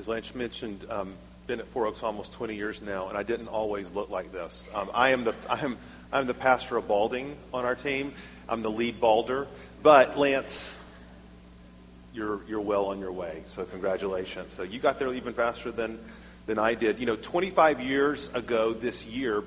as Lance mentioned, um, been at Four Oaks almost 20 years now, and I didn't always look like this. Um, I am the I am I'm the pastor of balding on our team. I'm the lead balder, but Lance, you're you're well on your way. So congratulations. So you got there even faster than than I did. You know, 25 years ago this year,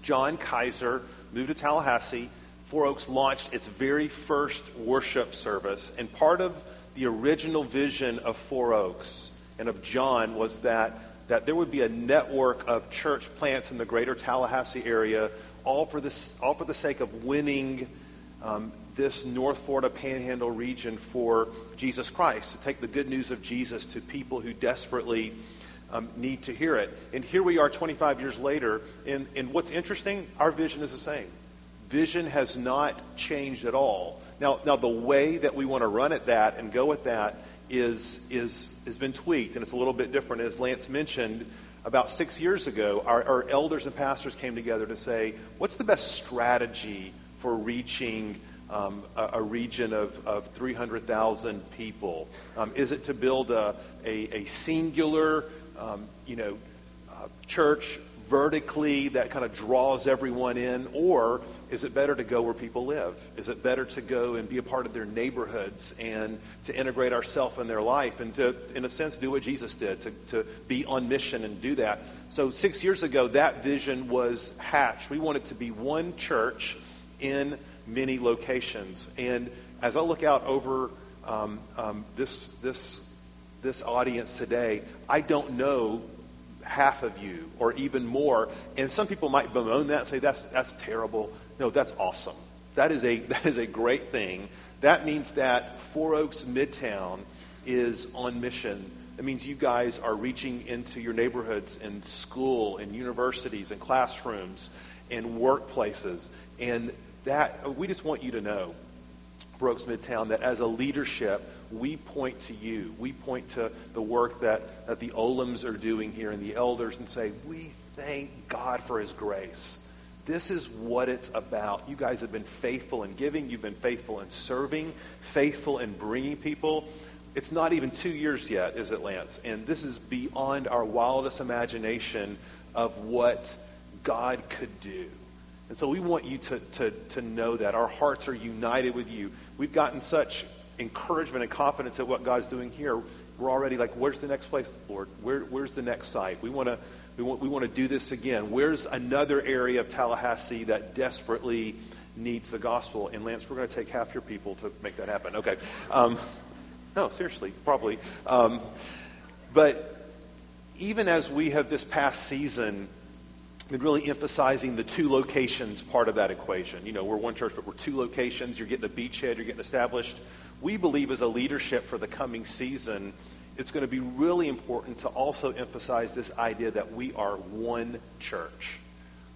John Kaiser moved to Tallahassee. Four Oaks launched its very first worship service, and part of the original vision of Four Oaks and of John was that, that there would be a network of church plants in the greater Tallahassee area, all for, this, all for the sake of winning um, this North Florida Panhandle region for Jesus Christ, to take the good news of Jesus to people who desperately um, need to hear it. And here we are 25 years later, and, and what's interesting, our vision is the same. Vision has not changed at all. Now, now the way that we want to run at that and go at that is, is, has been tweaked, and it's a little bit different. As Lance mentioned, about six years ago, our, our elders and pastors came together to say, what's the best strategy for reaching um, a, a, region of, of 300,000 people? Um, is it to build a, a, a singular, um, you know, uh, church vertically that kind of draws everyone in, or is it better to go where people live? Is it better to go and be a part of their neighborhoods and to integrate ourselves in their life and to, in a sense, do what Jesus did, to, to be on mission and do that? So, six years ago, that vision was hatched. We wanted to be one church in many locations. And as I look out over um, um, this, this, this audience today, I don't know half of you or even more. And some people might bemoan that say, that's, that's terrible. No, that's awesome. That is a, that is a great thing. That means that Four Oaks Midtown is on mission. That means you guys are reaching into your neighborhoods and school and universities and classrooms and workplaces. And that we just want you to know, Four Oaks Midtown, that as a leadership, we point to you. We point to the work that, that the Olams are doing here and the elders and say, we thank God for his grace. This is what it's about. You guys have been faithful in giving, you've been faithful in serving, faithful in bringing people. It's not even two years yet, is it, Lance? And this is beyond our wildest imagination of what God could do. And so we want you to, to, to know that. Our hearts are united with you. We've gotten such encouragement and confidence at what God's doing here. We're already like, where's the next place, Lord? Where, where's the next site? We want to we want, we want to do this again. Where's another area of Tallahassee that desperately needs the gospel? And Lance, we're going to take half your people to make that happen. Okay. Um, no, seriously, probably. Um, but even as we have this past season been really emphasizing the two locations part of that equation. You know, we're one church, but we're two locations. You're getting a beachhead, you're getting established. We believe as a leadership for the coming season it's going to be really important to also emphasize this idea that we are one church.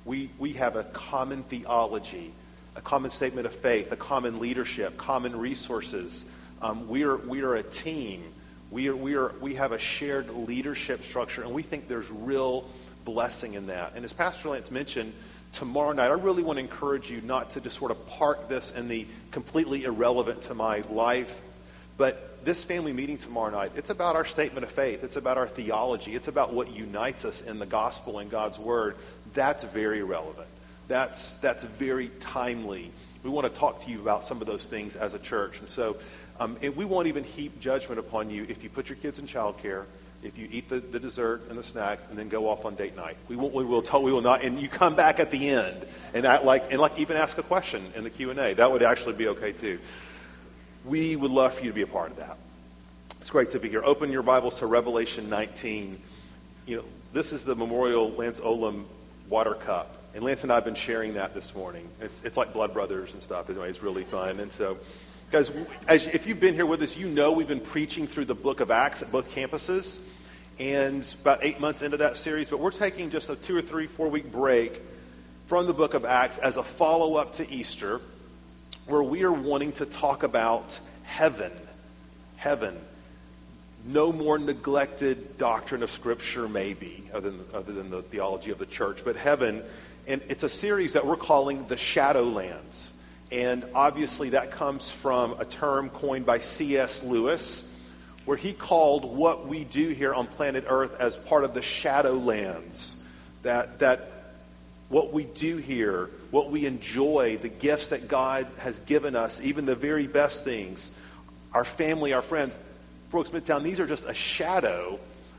We, we have a common theology, a common statement of faith, a common leadership, common resources. Um, we, are, we are a team. We, are, we, are, we have a shared leadership structure, and we think there's real blessing in that. And as Pastor Lance mentioned, tomorrow night, I really want to encourage you not to just sort of park this in the completely irrelevant to my life, but this family meeting tomorrow night, it's about our statement of faith. It's about our theology. It's about what unites us in the gospel and God's word. That's very relevant. That's, that's very timely. We want to talk to you about some of those things as a church. And so um, and we won't even heap judgment upon you if you put your kids in childcare, if you eat the, the dessert and the snacks, and then go off on date night. We, won't, we, will tell, we will not. And you come back at the end and, act like, and like even ask a question in the Q&A. That would actually be okay too we would love for you to be a part of that. It's great to be here. Open your Bibles to Revelation 19. You know, this is the Memorial Lance Olam Water Cup. And Lance and I have been sharing that this morning. It's, it's like blood brothers and stuff. Anyway, it's really fun. And so, guys, as, if you've been here with us, you know we've been preaching through the book of Acts at both campuses. And about eight months into that series, but we're taking just a two or three, four week break from the book of Acts as a follow up to Easter where we are wanting to talk about heaven. Heaven. No more neglected doctrine of Scripture, maybe, other than, other than the theology of the church, but heaven. And it's a series that we're calling the Shadowlands. And obviously, that comes from a term coined by C.S. Lewis, where he called what we do here on planet Earth as part of the shadowlands. That, that what we do here, what we enjoy, the gifts that God has given us, even the very best things, our family, our friends, Four Oaks Midtown, these are just a shadow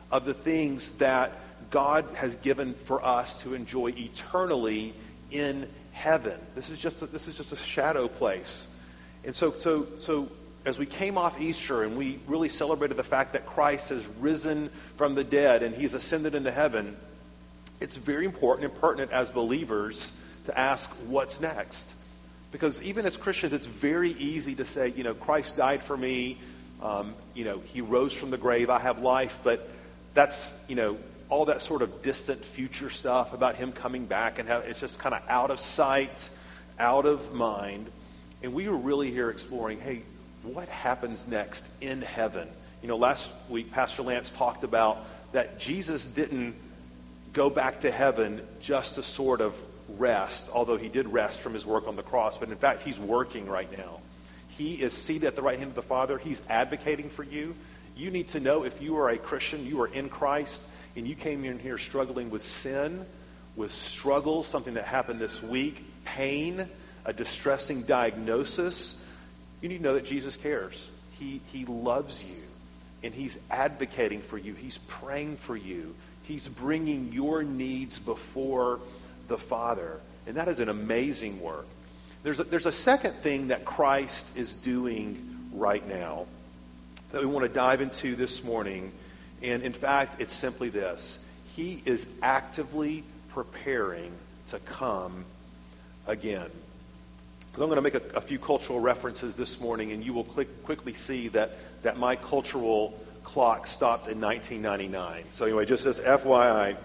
of the things that God has given for us to enjoy eternally in heaven. This is just a, this is just a shadow place. And so, so, so as we came off Easter and we really celebrated the fact that Christ has risen from the dead and he's ascended into heaven, it's very important and pertinent as believers to ask what's next. Because even as Christians, it's very easy to say, you know, Christ died for me. Um, you know, he rose from the grave. I have life. But that's, you know, all that sort of distant future stuff about him coming back and how it's just kind of out of sight, out of mind. And we were really here exploring, hey, what happens next in heaven? You know, last week Pastor Lance talked about that Jesus didn't go back to heaven just to sort of rest, although he did rest from his work on the cross, but in fact, he's working right now. He is seated at the right hand of the Father. He's advocating for you. You need to know if you are a Christian, you are in Christ, and you came in here struggling with sin, with struggle, something that happened this week, pain, a distressing diagnosis, you need to know that Jesus cares. He, he loves you, and he's advocating for you. He's praying for you. He's bringing your needs before the Father. And that is an amazing work. There's a, there's a second thing that Christ is doing right now that we want to dive into this morning. And in fact, it's simply this He is actively preparing to come again. Because I'm going to make a, a, few cultural references this morning, and you will click, quickly see that, that my cultural clock stopped in 1999. So anyway, just as FYI.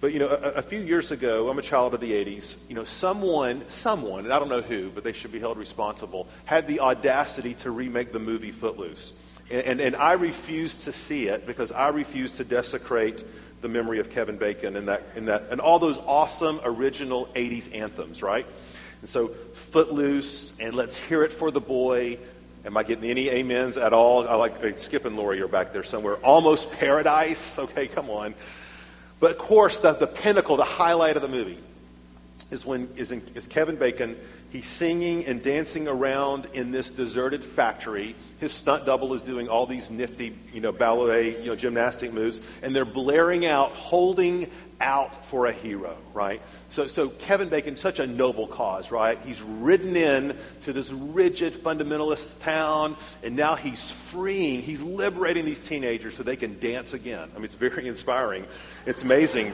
But, you know, a, a, few years ago, I'm a child of the 80s, you know, someone, someone, and I don't know who, but they should be held responsible, had the audacity to remake the movie Footloose. And, and, and I refused to see it because I refused to desecrate the memory of Kevin Bacon and, that, and, that, and all those awesome original 80s anthems, right? And so, Footloose, and Let's Hear It for the Boy, Am I getting any amens at all? I like Skip and Lori are back there somewhere. Almost paradise. Okay, come on. But of course, the, the pinnacle, the highlight of the movie is when is, in, is Kevin Bacon. He's singing and dancing around in this deserted factory. His stunt double is doing all these nifty, you know, ballet, you know, gymnastic moves, and they're blaring out, holding out for a hero, right? So, so Kevin Bacon, such a noble cause, right? He's ridden in to this rigid fundamentalist town, and now he's freeing, he's liberating these teenagers so they can dance again. I mean, it's very inspiring. It's amazing.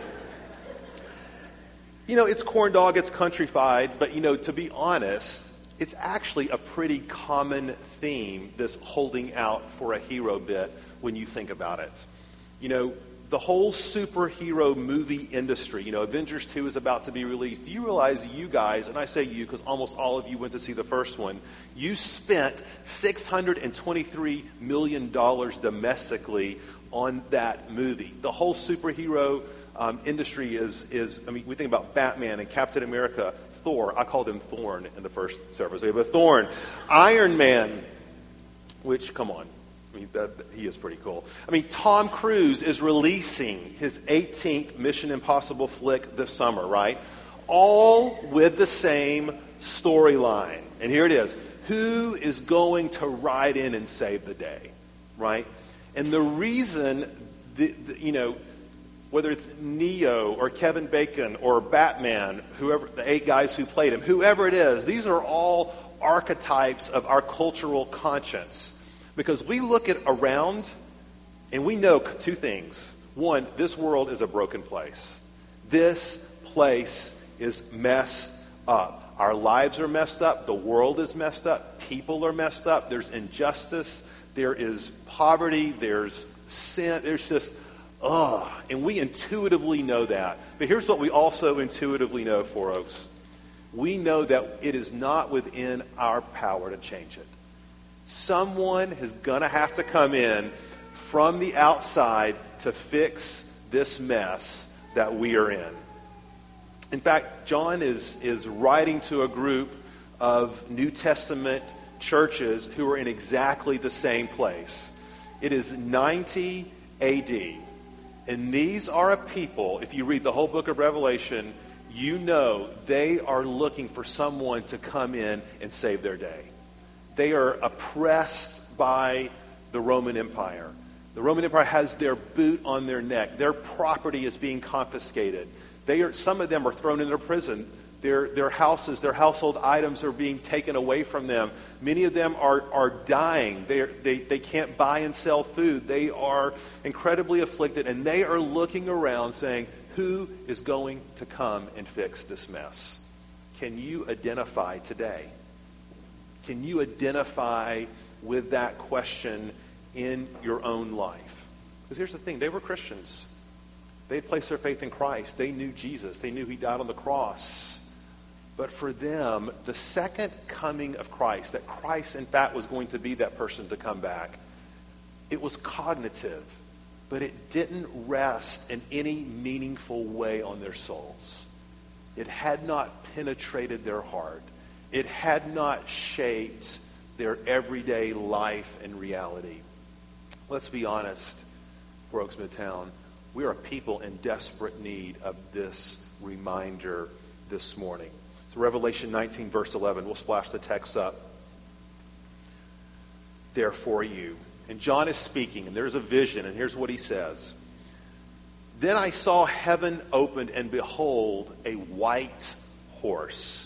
You know, it's corn dog, it's countrified, but, you know, to be honest, it's actually a pretty common theme, this holding out for a hero bit, when you think about it. You know, the whole superhero movie industry, you know, Avengers 2 is about to be released. Do you realize you guys, and I say you because almost all of you went to see the first one, you spent $623 million domestically on that movie. The whole superhero um, industry is, is, I mean, we think about Batman and Captain America, Thor. I called him Thorn in the first service. We have a Thorn. Iron Man, which, come on, I mean, that, he is pretty cool. I mean, Tom Cruise is releasing his 18th Mission Impossible flick this summer, right? All with the same storyline. And here it is. Who is going to ride in and save the day, right? And the reason, the, the, you know, whether it's Neo or Kevin Bacon or Batman, whoever, the eight guys who played him, whoever it is, these are all archetypes of our cultural conscience. Because we look at around and we know two things. One, this world is a broken place. This place is messed up. Our lives are messed up. The world is messed up. People are messed up. There's injustice. There is poverty. There's sin. There's just, ugh. And we intuitively know that. But here's what we also intuitively know, Four Oaks. We know that it is not within our power to change it. Someone is going to have to come in from the outside to fix this mess that we are in. In fact, John is, is writing to a group of New Testament churches who are in exactly the same place. It is 90 AD. And these are a people, if you read the whole book of Revelation, you know they are looking for someone to come in and save their day. They are oppressed by the Roman Empire. The Roman Empire has their boot on their neck. Their property is being confiscated. They are, some of them are thrown into prison. Their, their houses, their household items are being taken away from them. Many of them are, are dying. They, are, they, they can't buy and sell food. They are incredibly afflicted, and they are looking around saying, Who is going to come and fix this mess? Can you identify today? Can you identify with that question in your own life? Because here's the thing they were Christians. They had placed their faith in Christ. They knew Jesus. They knew he died on the cross. But for them, the second coming of Christ, that Christ, in fact, was going to be that person to come back, it was cognitive, but it didn't rest in any meaningful way on their souls. It had not penetrated their heart. It had not shaped their everyday life and reality. Let's be honest, Four Oaks Midtown, we are a people in desperate need of this reminder this morning. So, Revelation 19, verse 11. We'll splash the text up there for you. And John is speaking, and there's a vision, and here's what he says. Then I saw heaven opened, and behold, a white horse.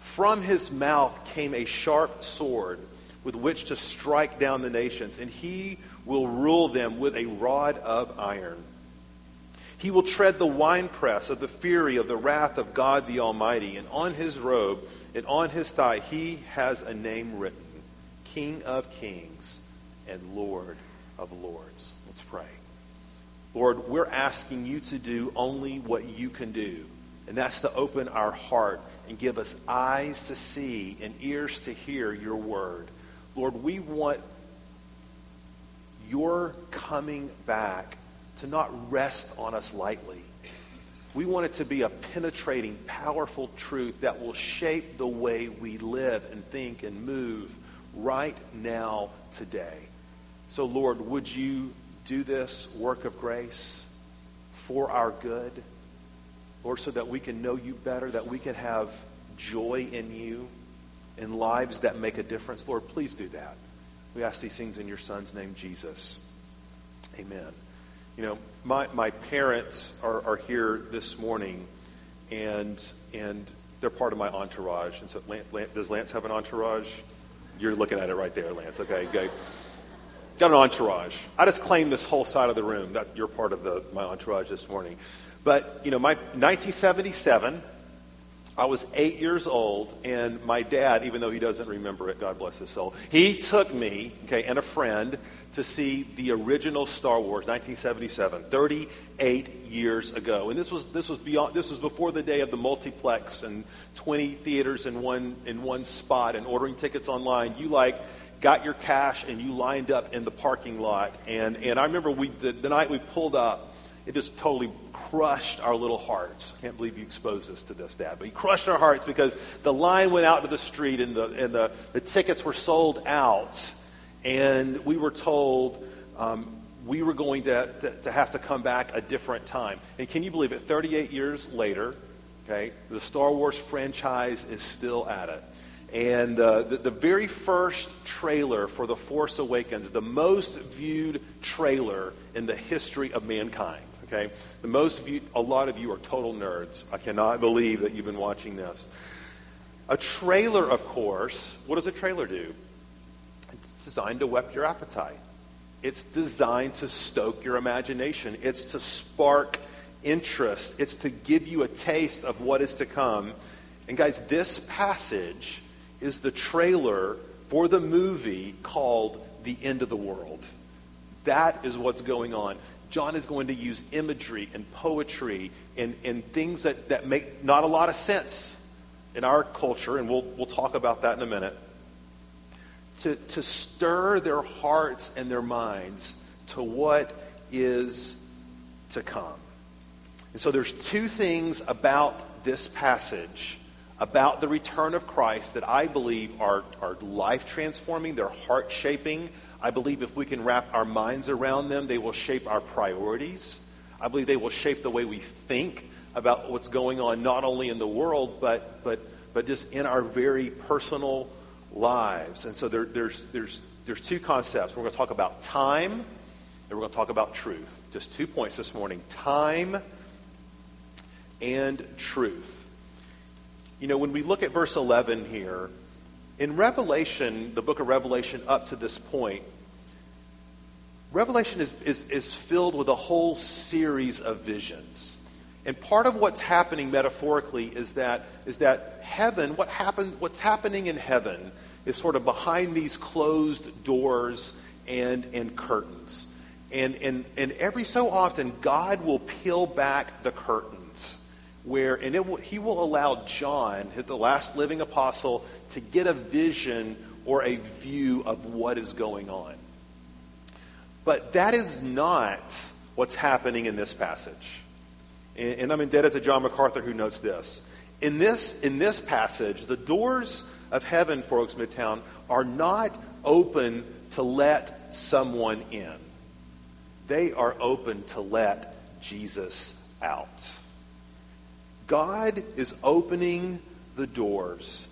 From his mouth came a sharp sword with which to strike down the nations, and he will rule them with a rod of iron. He will tread the winepress of the fury of the wrath of God the Almighty. And on his robe and on his thigh, he has a name written King of Kings and Lord of Lords. Let's pray. Lord, we're asking you to do only what you can do, and that's to open our heart and give us eyes to see and ears to hear your word. Lord, we want your coming back to not rest on us lightly. We want it to be a penetrating, powerful truth that will shape the way we live and think and move right now, today. So, Lord, would you do this work of grace for our good? Lord, so that we can know you better, that we can have joy in you, in lives that make a difference. Lord, please do that. We ask these things in your Son's name, Jesus. Amen. You know, my, my parents are, are here this morning, and, and they're part of my entourage. And so, Lance, Lance, does Lance have an entourage? You're looking at it right there, Lance. Okay, okay. Got an entourage. I just claim this whole side of the room that you're part of the, my entourage this morning. But, you know, my 1977, I was eight years old, and my dad, even though he doesn't remember it, God bless his soul, he took me, okay, and a friend to see the original Star Wars, 1977, 38 years ago. And this was, this was, beyond, this was before the day of the multiplex and 20 theaters in one, in one spot and ordering tickets online. You like got your cash and you lined up in the parking lot. And, and I remember we, the, the night we pulled up, it just totally crushed our little hearts. I can't believe you exposed us to this, Dad. But he crushed our hearts because the line went out to the street and the, and the, the tickets were sold out. And we were told um, we were going to, to, to have to come back a different time. And can you believe it? 38 years later, okay, the Star Wars franchise is still at it. And uh, the, the, very first trailer for The Force Awakens, the most viewed trailer in the history of mankind, okay? The most viewed, a lot of you are total nerds. I cannot believe that you've been watching this. A trailer, of course, what does a trailer do? It's designed to whet your appetite. It's designed to stoke your imagination. It's to spark interest. It's to give you a taste of what is to come. And guys, this passage is the trailer for the movie called The End of the World. That is what's going on. John is going to use imagery and poetry and, and things that, that make not a lot of sense in our culture, and we'll, we'll talk about that in a minute, to, to stir their hearts and their minds to what is to come. And so there's two things about this passage, about the return of Christ, that I believe are, are life transforming, they're heart shaping. I believe if we can wrap our minds around them, they will shape our priorities. I believe they will shape the way we think about what's going on not only in the world, but, but, but just in our very personal lives. And so there, there's, there's, there's two concepts. We're going to talk about time, and we're going to talk about truth. Just two points this morning time and truth. You know, when we look at verse 11 here, in Revelation, the book of Revelation up to this point, Revelation is, is, is filled with a whole series of visions. And part of what's happening metaphorically is that, is that heaven, what happen, what's happening in heaven is sort of behind these closed doors and, and curtains. And, and, and every so often, God will peel back the curtains where, and will, he will allow John, the last living apostle, to get a vision or a view of what is going on. But that is not what's happening in this passage. And, and I'm indebted to John MacArthur who notes this. In this, in this passage, the doors of heaven Four Oaks Midtown are not open to let someone in. They are open to let Jesus out. God is opening the doors.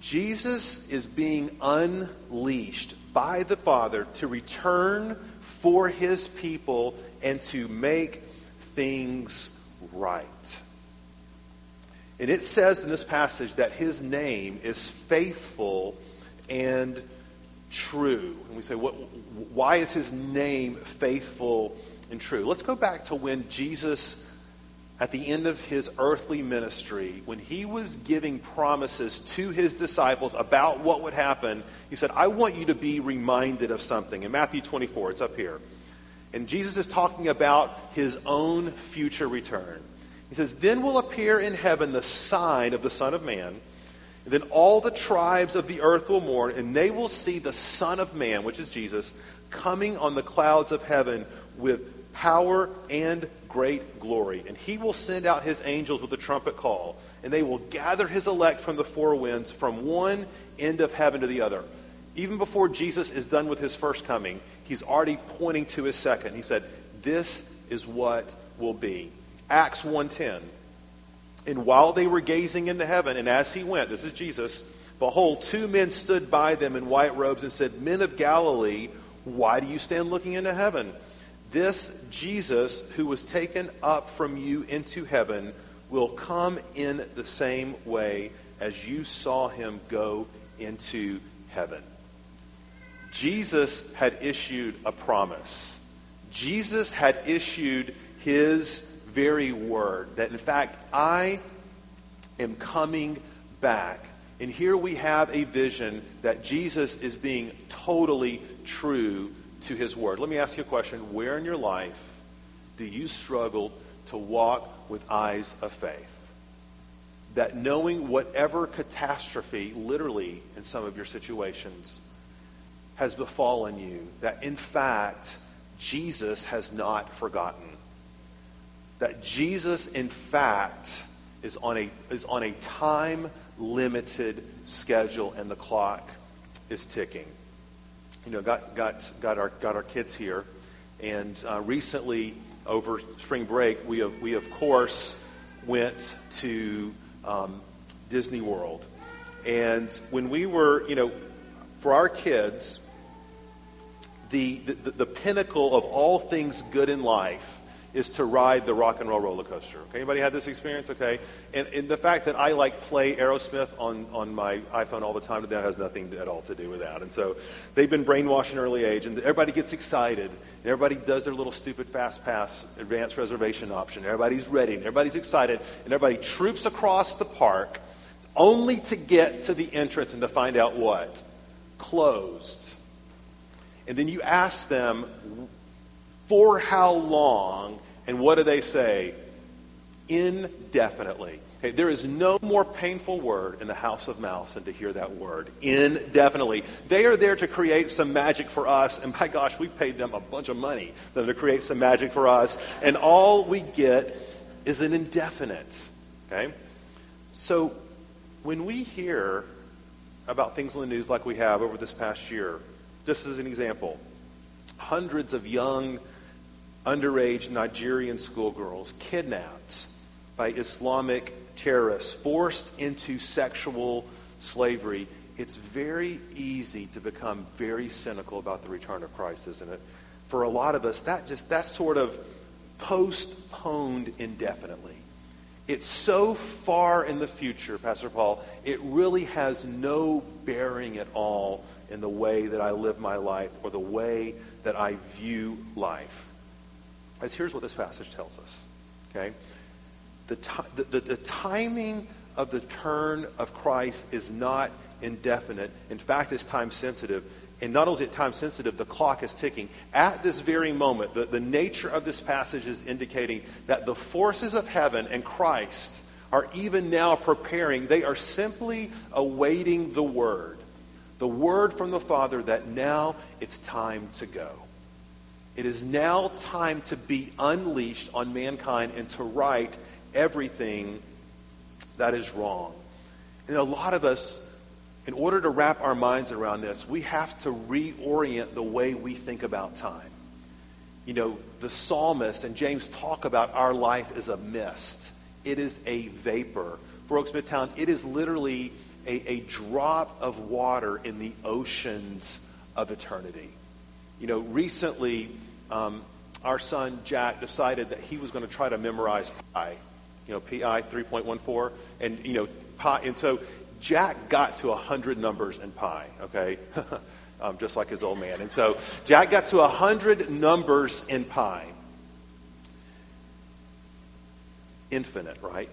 Jesus is being unleashed by the Father to return for his people and to make things right. And it says in this passage that his name is faithful and true. And we say, what, why is his name faithful and true? Let's go back to when Jesus, at the end of his earthly ministry, when he was giving promises to his disciples about what would happen, he said, I want you to be reminded of something. In Matthew 24, it's up here. And Jesus is talking about his own future return. He says, Then will appear in heaven the sign of the Son of Man. And then all the tribes of the earth will mourn, and they will see the Son of Man, which is Jesus, coming on the clouds of heaven with power and great glory. And he will send out his angels with a trumpet call, and they will gather his elect from the four winds, from one end of heaven to the other. Even before Jesus is done with his first coming, he's already pointing to his second. He said, This is what will be. Acts 1.10. And while they were gazing into heaven, and as he went, this is Jesus, behold, two men stood by them in white robes and said, Men of Galilee, why do you stand looking into heaven? This Jesus, who was taken up from you into heaven, will come in the same way as you saw him go into heaven. Jesus had issued a promise. Jesus had issued his very word. That in fact, I am coming back. And here we have a vision that Jesus is being totally true to his word. Let me ask you a question. Where in your life do you struggle to walk with eyes of faith? That knowing whatever catastrophe, literally in some of your situations, has befallen you, that in fact, Jesus has not forgotten that Jesus, in fact, is on a, is on a time limited schedule and the clock is ticking. You know, got, got, got, our, got our kids here, and uh, recently over spring break, we, have, we of course went to um, Disney World. And when we were, you know, for our kids, the, the, the pinnacle of all things good in life is to ride the rock and roll roller coaster. Okay, anybody had this experience? Okay, and, and the fact that I like play Aerosmith on, on my iPhone all the time, that has nothing at all to do with that. And so they've been brainwashed in early age, and everybody gets excited, and everybody does their little stupid fast pass advanced reservation option. Everybody's ready, and everybody's excited, and everybody troops across the park, only to get to the entrance and to find out what closed. And then you ask them, for how long? And what do they say? Indefinitely. Okay, there is no more painful word in the house of mouse than to hear that word. Indefinitely. They are there to create some magic for us, and my gosh, we paid them a bunch of money for them to create some magic for us, and all we get is an indefinite. Okay? So when we hear about things in the news like we have over this past year, just as an example, hundreds of young, underage Nigerian schoolgirls kidnapped by Islamic terrorists, forced into sexual slavery, it's very easy to become very cynical about the return of Christ, isn't it? For a lot of us, that just that's sort of postponed indefinitely. It's so far in the future, Pastor Paul, it really has no bearing at all in the way that I live my life or the way that I view life. As here's what this passage tells us. Okay? the, the, the, the timing of the turn of Christ is not indefinite. In fact, it's time sensitive. And not only is it time sensitive, the clock is ticking. At this very moment, the, the nature of this passage is indicating that the forces of heaven and Christ are even now preparing. They are simply awaiting the word. The word from the Father that now it's time to go. It is now time to be unleashed on mankind and to right everything that is wrong. And a lot of us, in order to wrap our minds around this, we have to reorient the way we think about time. You know, the psalmist and James talk about our life as a mist. It is a vapor. Four Oaks Midtown, it is literally a, a drop of water in the oceans of eternity. You know, recently, um, our son Jack decided that he was going to try to memorize pi you know, PI 3.14, and, you know, pi, and so Jack got to 100 numbers in pi, okay? um, just like his old man. And so Jack got to 100 numbers in pi. Infinite, right?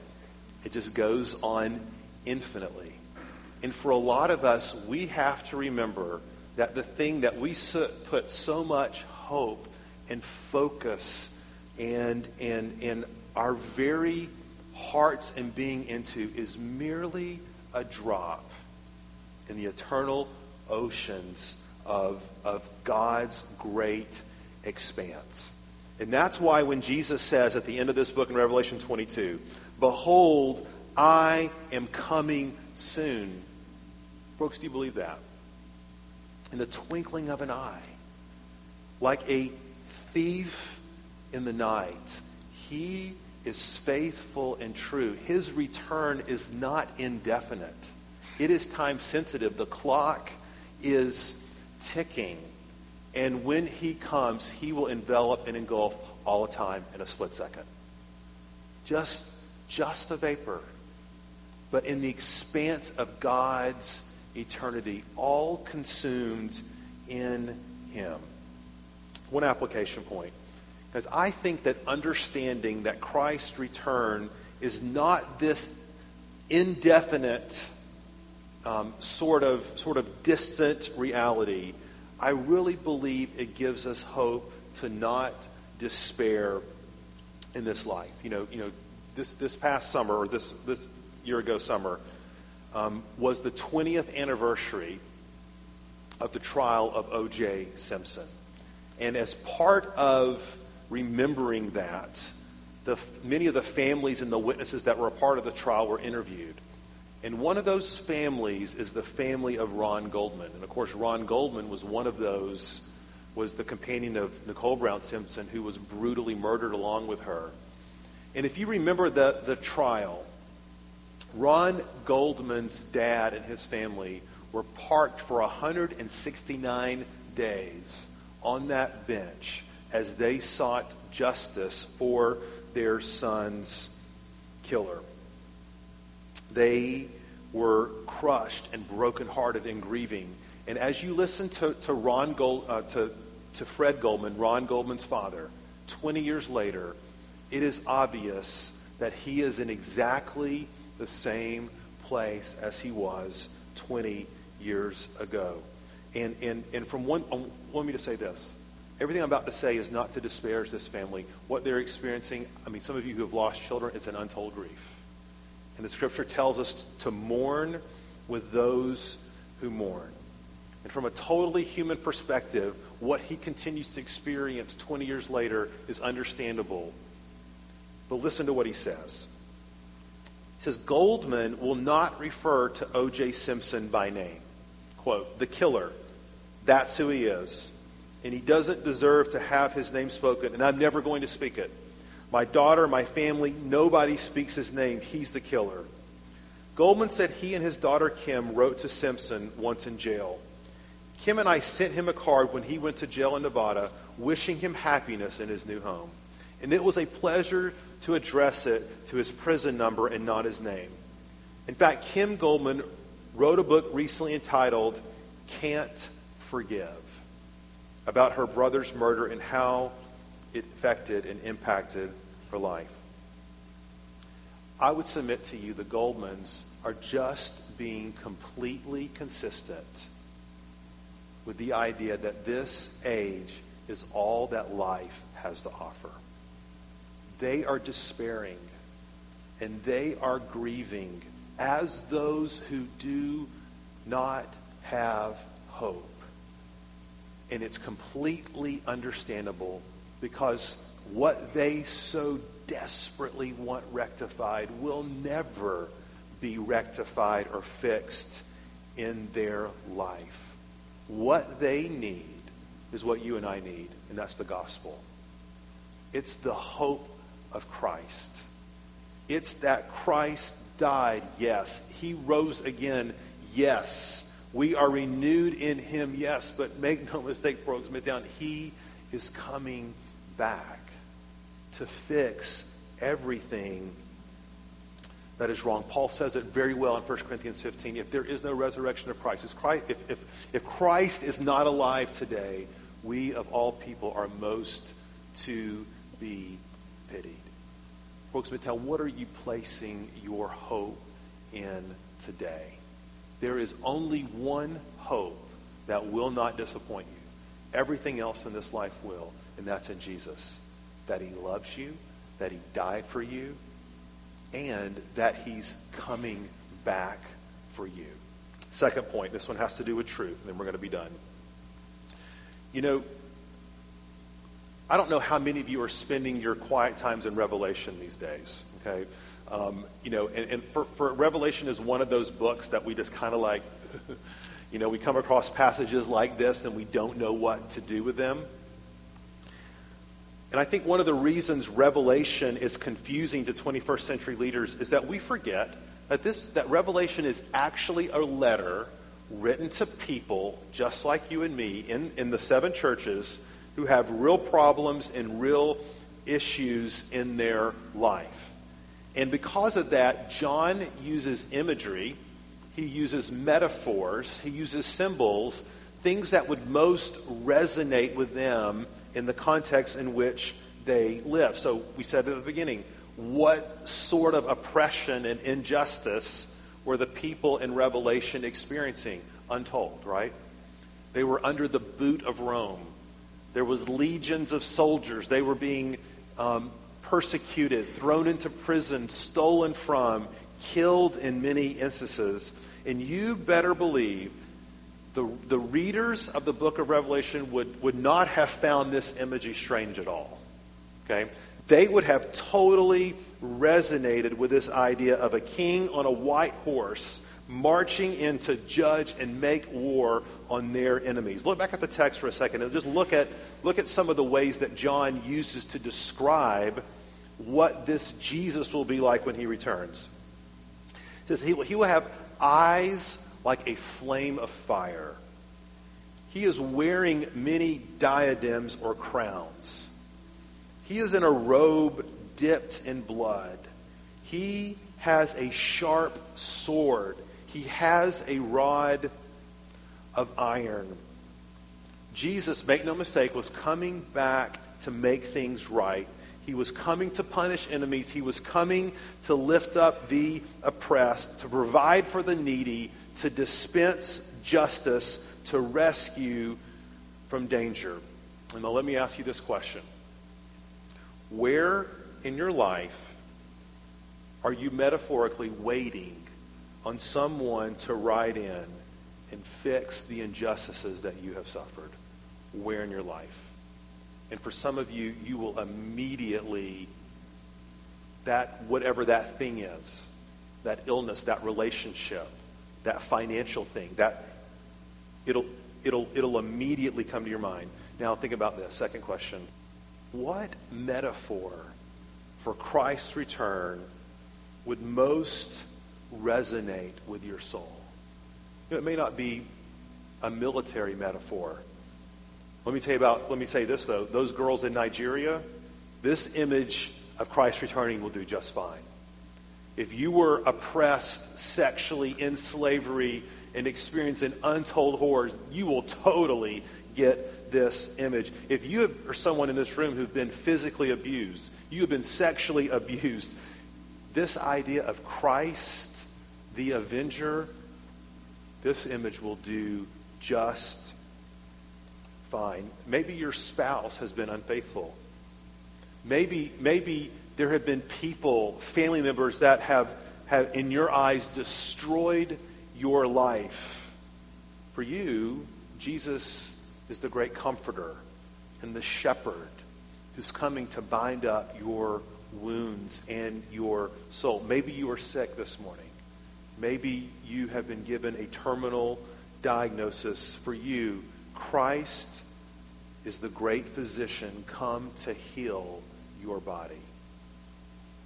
It just goes on infinitely. And for a lot of us, we have to remember that the thing that we put so much hope and focus and, and, and our very hearts and being into is merely a drop in the eternal oceans of, of God's great expanse. And that's why when Jesus says at the end of this book in Revelation 22, Behold, I am coming soon. Brooks, do you believe that? In the twinkling of an eye, like a thief in the night, he is faithful and true. His return is not indefinite. It is time sensitive. The clock is ticking. And when he comes, he will envelop and engulf all time in a split second. Just, just a vapor. But in the expanse of God's eternity, all consumed in him. One application point. Because I think that understanding that Christ's return is not this indefinite um, sort of sort of distant reality. I really believe it gives us hope to not despair in this life. You know, you know, this this past summer or this this year ago summer um, was the 20th anniversary of the trial of O.J. Simpson, and as part of remembering that, the, many of the families and the witnesses that were a part of the trial were interviewed. And one of those families is the family of Ron Goldman. And of course, Ron Goldman was one of those, was the companion of Nicole Brown Simpson, who was brutally murdered along with her. And if you remember the, the trial, Ron Goldman's dad and his family were parked for 169 days on that bench as they sought justice for their son's killer. They were crushed and brokenhearted and grieving. And as you listen to, to, Ron Gold, uh, to, to Fred Goldman, Ron Goldman's father, 20 years later, it is obvious that he is in exactly the same place as he was 20 years ago. And, and, and from one, I want me to say this. Everything I'm about to say is not to disparage this family. What they're experiencing, I mean, some of you who have lost children, it's an untold grief. And the scripture tells us to mourn with those who mourn. And from a totally human perspective, what he continues to experience 20 years later is understandable. But listen to what he says. He says, Goldman will not refer to O.J. Simpson by name. Quote, the killer. That's who he is. And he doesn't deserve to have his name spoken, and I'm never going to speak it. My daughter, my family, nobody speaks his name. He's the killer. Goldman said he and his daughter Kim wrote to Simpson once in jail. Kim and I sent him a card when he went to jail in Nevada, wishing him happiness in his new home. And it was a pleasure to address it to his prison number and not his name. In fact, Kim Goldman wrote a book recently entitled Can't Forgive about her brother's murder and how it affected and impacted her life. I would submit to you the Goldmans are just being completely consistent with the idea that this age is all that life has to offer. They are despairing and they are grieving as those who do not have hope. And it's completely understandable because what they so desperately want rectified will never be rectified or fixed in their life. What they need is what you and I need, and that's the gospel. It's the hope of Christ. It's that Christ died, yes. He rose again, yes. We are renewed in him, yes. But make no mistake, folks, down, he is coming back to fix everything that is wrong. Paul says it very well in 1 Corinthians 15. If there is no resurrection of Christ, if, if, if Christ is not alive today, we of all people are most to be pitied. Folks, Midtown, what are you placing your hope in today? There is only one hope that will not disappoint you. Everything else in this life will, and that's in Jesus. That he loves you, that he died for you, and that he's coming back for you. Second point, this one has to do with truth, and then we're going to be done. You know, I don't know how many of you are spending your quiet times in Revelation these days, okay? Um, you know, and, and for, for Revelation is one of those books that we just kind of like, you know, we come across passages like this and we don't know what to do with them. And I think one of the reasons Revelation is confusing to 21st century leaders is that we forget that this that Revelation is actually a letter written to people just like you and me in, in the seven churches who have real problems and real issues in their life. And because of that, John uses imagery, he uses metaphors, he uses symbols, things that would most resonate with them in the context in which they live. So we said at the beginning, what sort of oppression and injustice were the people in Revelation experiencing? Untold, right? They were under the boot of Rome. There was legions of soldiers. They were being um, persecuted, thrown into prison, stolen from, killed in many instances. And you better believe the, the readers of the book of Revelation would, would not have found this imagery strange at all. Okay? They would have totally resonated with this idea of a king on a white horse marching in to judge and make war on their enemies. Look back at the text for a second and just look at, look at some of the ways that John uses to describe what this Jesus will be like when he returns. He says he will, he will have eyes like a flame of fire. He is wearing many diadems or crowns. He is in a robe dipped in blood. He has a sharp sword. He has a rod of iron. Jesus, make no mistake, was coming back to make things right. He was coming to punish enemies. He was coming to lift up the oppressed, to provide for the needy, to dispense justice to rescue from danger. And now let me ask you this question Where in your life are you metaphorically waiting on someone to ride in and fix the injustices that you have suffered? Where in your life? And for some of you, you will immediately, that whatever that thing is, that illness, that relationship, that financial thing, that it'll it'll it'll immediately come to your mind. Now think about this. Second question. What metaphor for Christ's return would most resonate with your soul? It may not be a military metaphor. Let me tell you about, let me say this though. Those girls in Nigeria, this image of Christ returning will do just fine. If you were oppressed sexually in slavery and experiencing untold horrors, you will totally get this image. If you are someone in this room who've been physically abused, you have been sexually abused, this idea of Christ, the avenger, this image will do just fine. Maybe your spouse has been unfaithful. Maybe, maybe there have been people, family members that have, have, in your eyes, destroyed your life. For you, Jesus is the great comforter and the shepherd who's coming to bind up your wounds and your soul. Maybe you are sick this morning. Maybe you have been given a terminal diagnosis. For you, Christ is the great physician come to heal your body.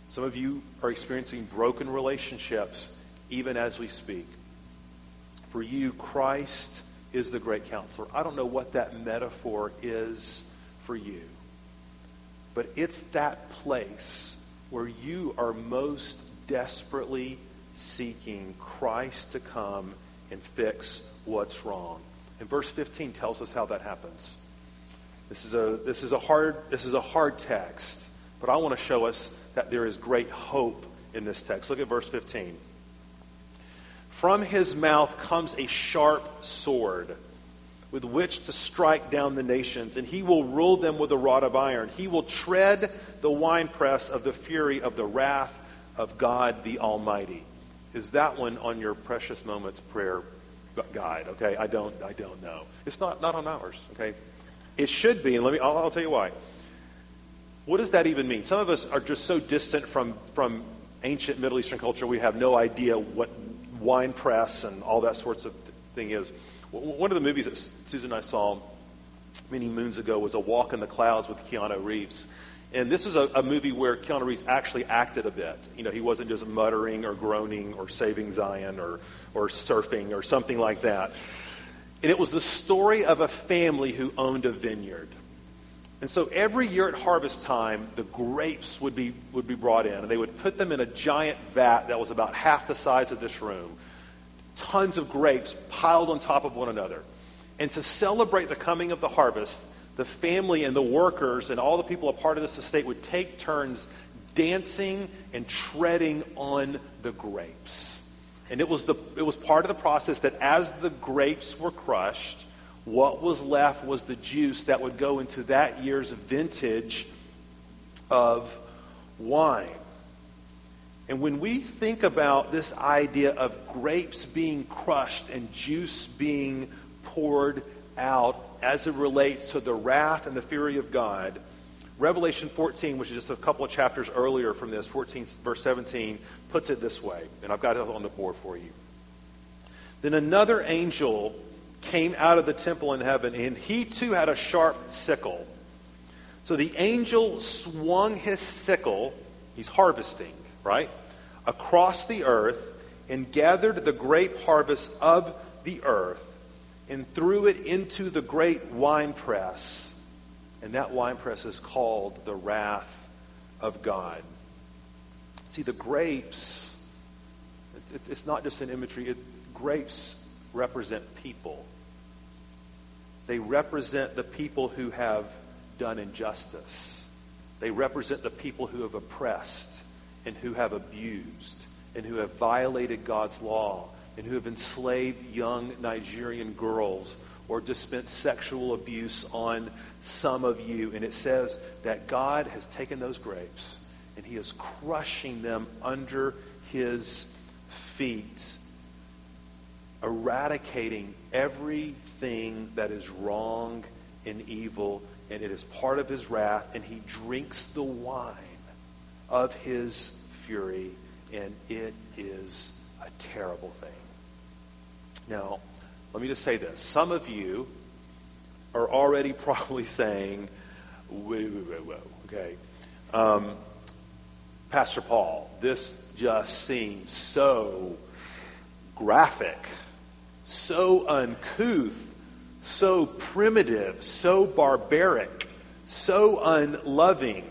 Some of you are experiencing broken relationships even as we speak. For you, Christ is the great counselor. I don't know what that metaphor is for you, but it's that place where you are most desperately seeking Christ to come and fix what's wrong. And verse 15 tells us how that happens. This is a, this is a, hard, this is a hard text, but I want to show us that there is great hope in this text. Look at verse 15. From his mouth comes a sharp sword with which to strike down the nations, and he will rule them with a rod of iron. He will tread the winepress of the fury of the wrath of God the Almighty. Is that one on your precious moments prayer guide? Okay, I don't, I don't know. It's not, not on ours. Okay, it should be, and let me. I'll, I'll tell you why. What does that even mean? Some of us are just so distant from from ancient Middle Eastern culture, we have no idea what wine press and all that sorts of thing is. One of the movies that Susan and I saw many moons ago was A Walk in the Clouds with Keanu Reeves. And this is a, a, movie where Keanu Reeves actually acted a bit. You know, he wasn't just muttering or groaning or saving Zion or, or surfing or something like that. And it was the story of a family who owned a vineyard. And so every year at harvest time, the grapes would be, would be brought in, and they would put them in a giant vat that was about half the size of this room. Tons of grapes piled on top of one another. And to celebrate the coming of the harvest, the family and the workers and all the people a part of this estate would take turns dancing and treading on the grapes. And it was, the, it was part of the process that as the grapes were crushed, what was left was the juice that would go into that year's vintage of wine. And when we think about this idea of grapes being crushed and juice being poured out as it relates to the wrath and the fury of God, Revelation 14, which is just a couple of chapters earlier from this, 14, verse 17, puts it this way. And I've got it on the board for you. Then another angel came out of the temple in heaven, and he too had a sharp sickle. So the angel swung his sickle, he's harvesting, right, across the earth and gathered the grape harvest of the earth and threw it into the great winepress. And that winepress is called the wrath of God. See, the grapes, it's, it's not just an imagery, it, grapes represent people. They represent the people who have done injustice. They represent the people who have oppressed and who have abused and who have violated God's law and who have enslaved young Nigerian girls or dispensed sexual abuse on some of you. And it says that God has taken those grapes and he is crushing them under his feet, eradicating everything that is wrong and evil, and it is part of his wrath, and he drinks the wine of his fury, and it is a terrible thing. Now, let me just say this. Some of you are already probably saying, whoa, whoa, whoa, okay. Um, Pastor Paul, this just seems so graphic, so uncouth, so primitive, so barbaric, so unloving.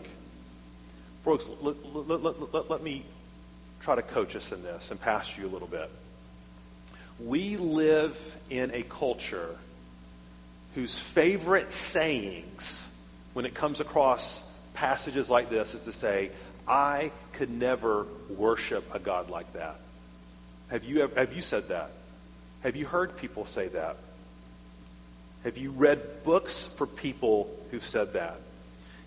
Folks, let, let, let, let, me try to coach us in this and pass you a little bit. We live in a culture whose favorite sayings when it comes across passages like this is to say, I could never worship a God like that. Have you, ever have you said that? Have you heard people say that? Have you read books for people who've said that?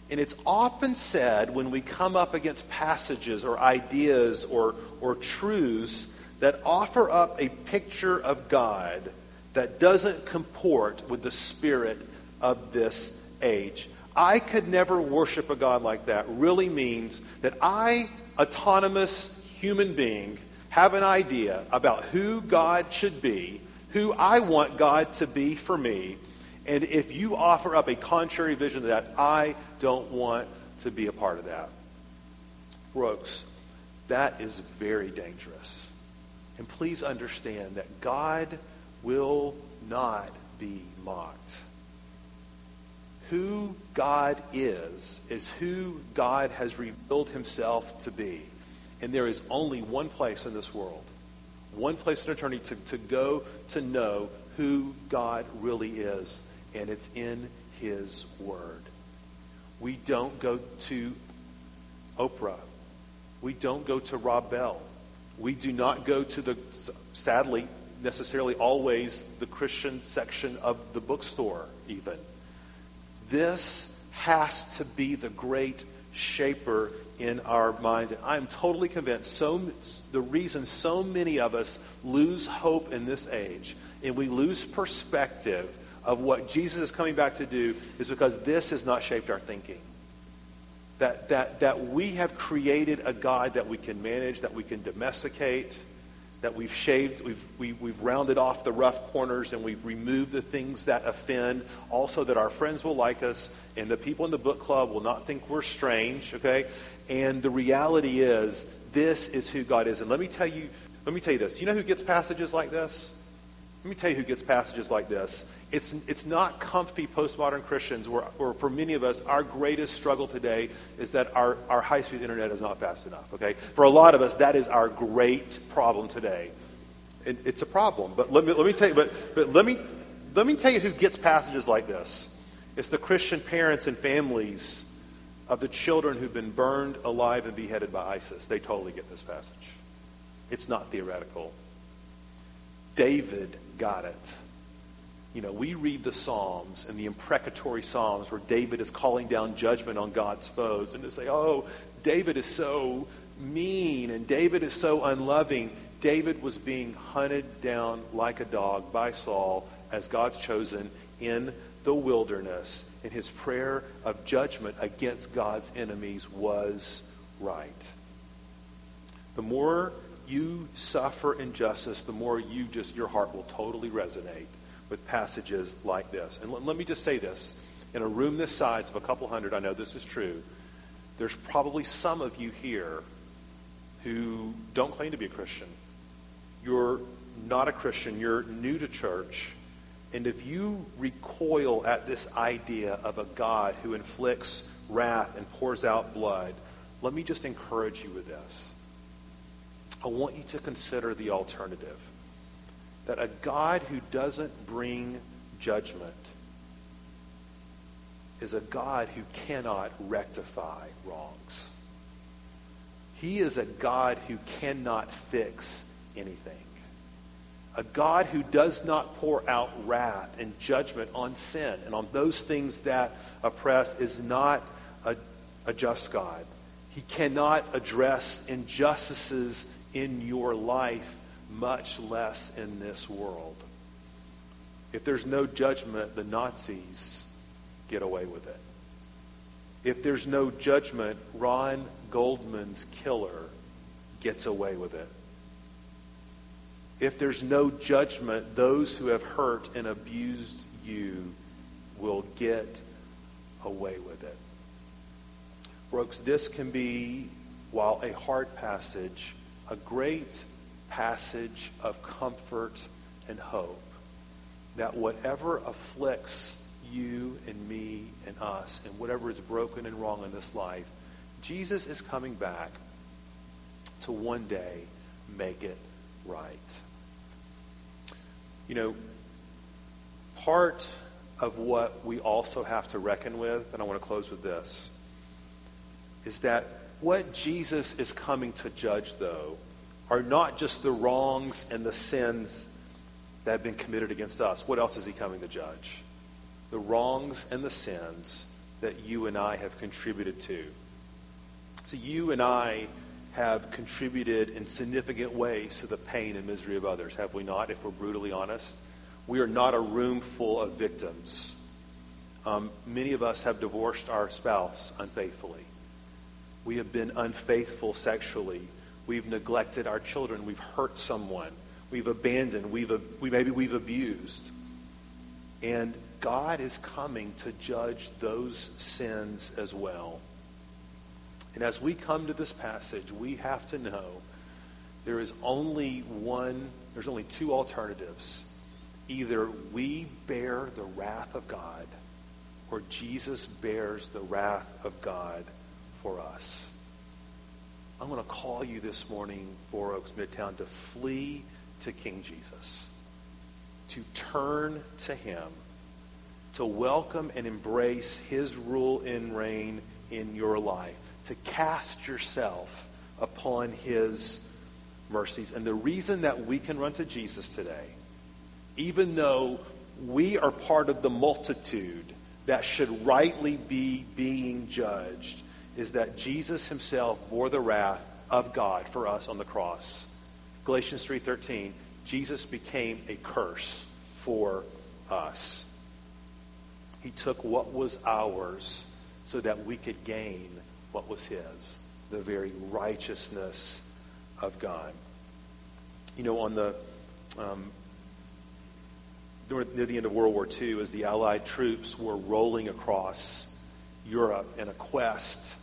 And it's often said when we come up against passages or ideas or, or truths that offer up a picture of God that doesn't comport with the spirit of this age. I could never worship a God like that really means that I, autonomous human being, have an idea about who God should be, who I want God to be for me, and if you offer up a contrary vision to that, I don't want to be a part of that. Brooks, that is very dangerous. And please understand that God will not be mocked. Who God is, is who God has revealed himself to be. And there is only one place in this world, one place in eternity to, to go to know who God really is, and it's in his word. We don't go to Oprah. We don't go to Rob Bell. We do not go to the, sadly, necessarily always the Christian section of the bookstore, even. This has to be the great shaper in our minds. And I'm totally convinced so, the reason so many of us lose hope in this age and we lose perspective of what Jesus is coming back to do is because this has not shaped our thinking. That, that, that we have created a God that we can manage, that we can domesticate, that we've shaved, we've, we, have we have rounded off the rough corners and we've removed the things that offend. Also, that our friends will like us and the people in the book club will not think we're strange, okay? And the reality is, this is who God is. And let me tell you, let me tell you this. Do you know who gets passages like this? Let me tell you who gets passages like this. It's, it's not comfy postmodern Christians where, where, for many of us, our greatest struggle today is that our, our high-speed internet is not fast enough, okay? For a lot of us, that is our great problem today. It, it's a problem. But let me, let me tell you, but, but let, me, let me tell you who gets passages like this. It's the Christian parents and families of the children who've been burned alive and beheaded by ISIS. They totally get this passage. It's not theoretical. David got it you know, we read the Psalms and the imprecatory Psalms where David is calling down judgment on God's foes and to say, oh, David is so mean and David is so unloving. David was being hunted down like a dog by Saul as God's chosen in the wilderness. And his prayer of judgment against God's enemies was right. The more you suffer injustice, the more you just, your heart will totally resonate with passages like this. And let, let me just say this. In a room this size of a couple hundred, I know this is true, there's probably some of you here who don't claim to be a Christian. You're not a Christian. You're new to church. And if you recoil at this idea of a God who inflicts wrath and pours out blood, let me just encourage you with this. I want you to consider the alternative that a God who doesn't bring judgment is a God who cannot rectify wrongs. He is a God who cannot fix anything. A God who does not pour out wrath and judgment on sin and on those things that oppress is not a, a just God. He cannot address injustices in your life, much less in this world. If there's no judgment, the Nazis get away with it. If there's no judgment, Ron Goldman's killer gets away with it. If there's no judgment, those who have hurt and abused you will get away with it. Brooks, this can be, while a hard passage, a great passage of comfort and hope that whatever afflicts you and me and us and whatever is broken and wrong in this life, Jesus is coming back to one day make it right. You know, part of what we also have to reckon with, and I want to close with this, is that what Jesus is coming to judge, though, are not just the wrongs and the sins that have been committed against us. What else is he coming to judge? The wrongs and the sins that you and I have contributed to. So you and I have contributed in significant ways to the pain and misery of others, have we not, if we're brutally honest? We are not a room full of victims. Um, many of us have divorced our spouse unfaithfully. We have been unfaithful sexually. We've neglected our children. We've hurt someone. We've abandoned. We've, we, maybe we've abused. And God is coming to judge those sins as well. And as we come to this passage, we have to know there is only one, there's only two alternatives. Either we bear the wrath of God, or Jesus bears the wrath of God for us. I'm going to call you this morning, Four Oaks Midtown, to flee to King Jesus, to turn to him, to welcome and embrace his rule and reign in your life to cast yourself upon his mercies. And the reason that we can run to Jesus today, even though we are part of the multitude that should rightly be being judged, is that Jesus himself bore the wrath of God for us on the cross. Galatians 3:13, Jesus became a curse for us. He took what was ours so that we could gain what was his, the very righteousness of God. You know, on the um, near the end of World War II, as the Allied troops were rolling across Europe in a quest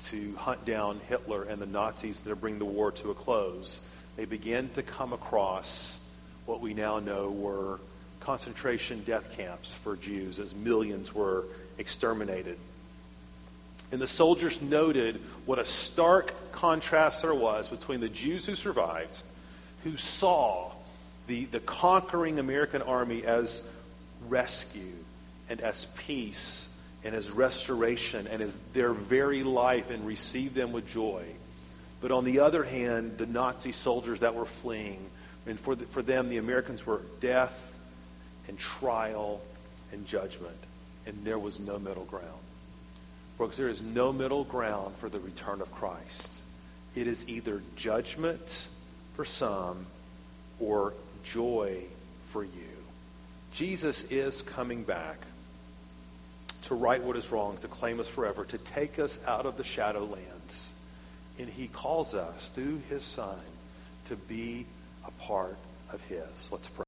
to hunt down Hitler and the Nazis to bring the war to a close, they began to come across what we now know were concentration death camps for Jews as millions were exterminated. And the soldiers noted what a stark contrast there was between the Jews who survived, who saw the, the conquering American army as rescue and as peace and as restoration and as their very life and received them with joy. But on the other hand, the Nazi soldiers that were fleeing, and for, the, for them, the Americans were death and trial and judgment. And there was no middle ground. Folks, there is no middle ground for the return of Christ. It is either judgment for some or joy for you. Jesus is coming back to right what is wrong, to claim us forever, to take us out of the shadowlands. And he calls us through his son to be a part of his. Let's pray.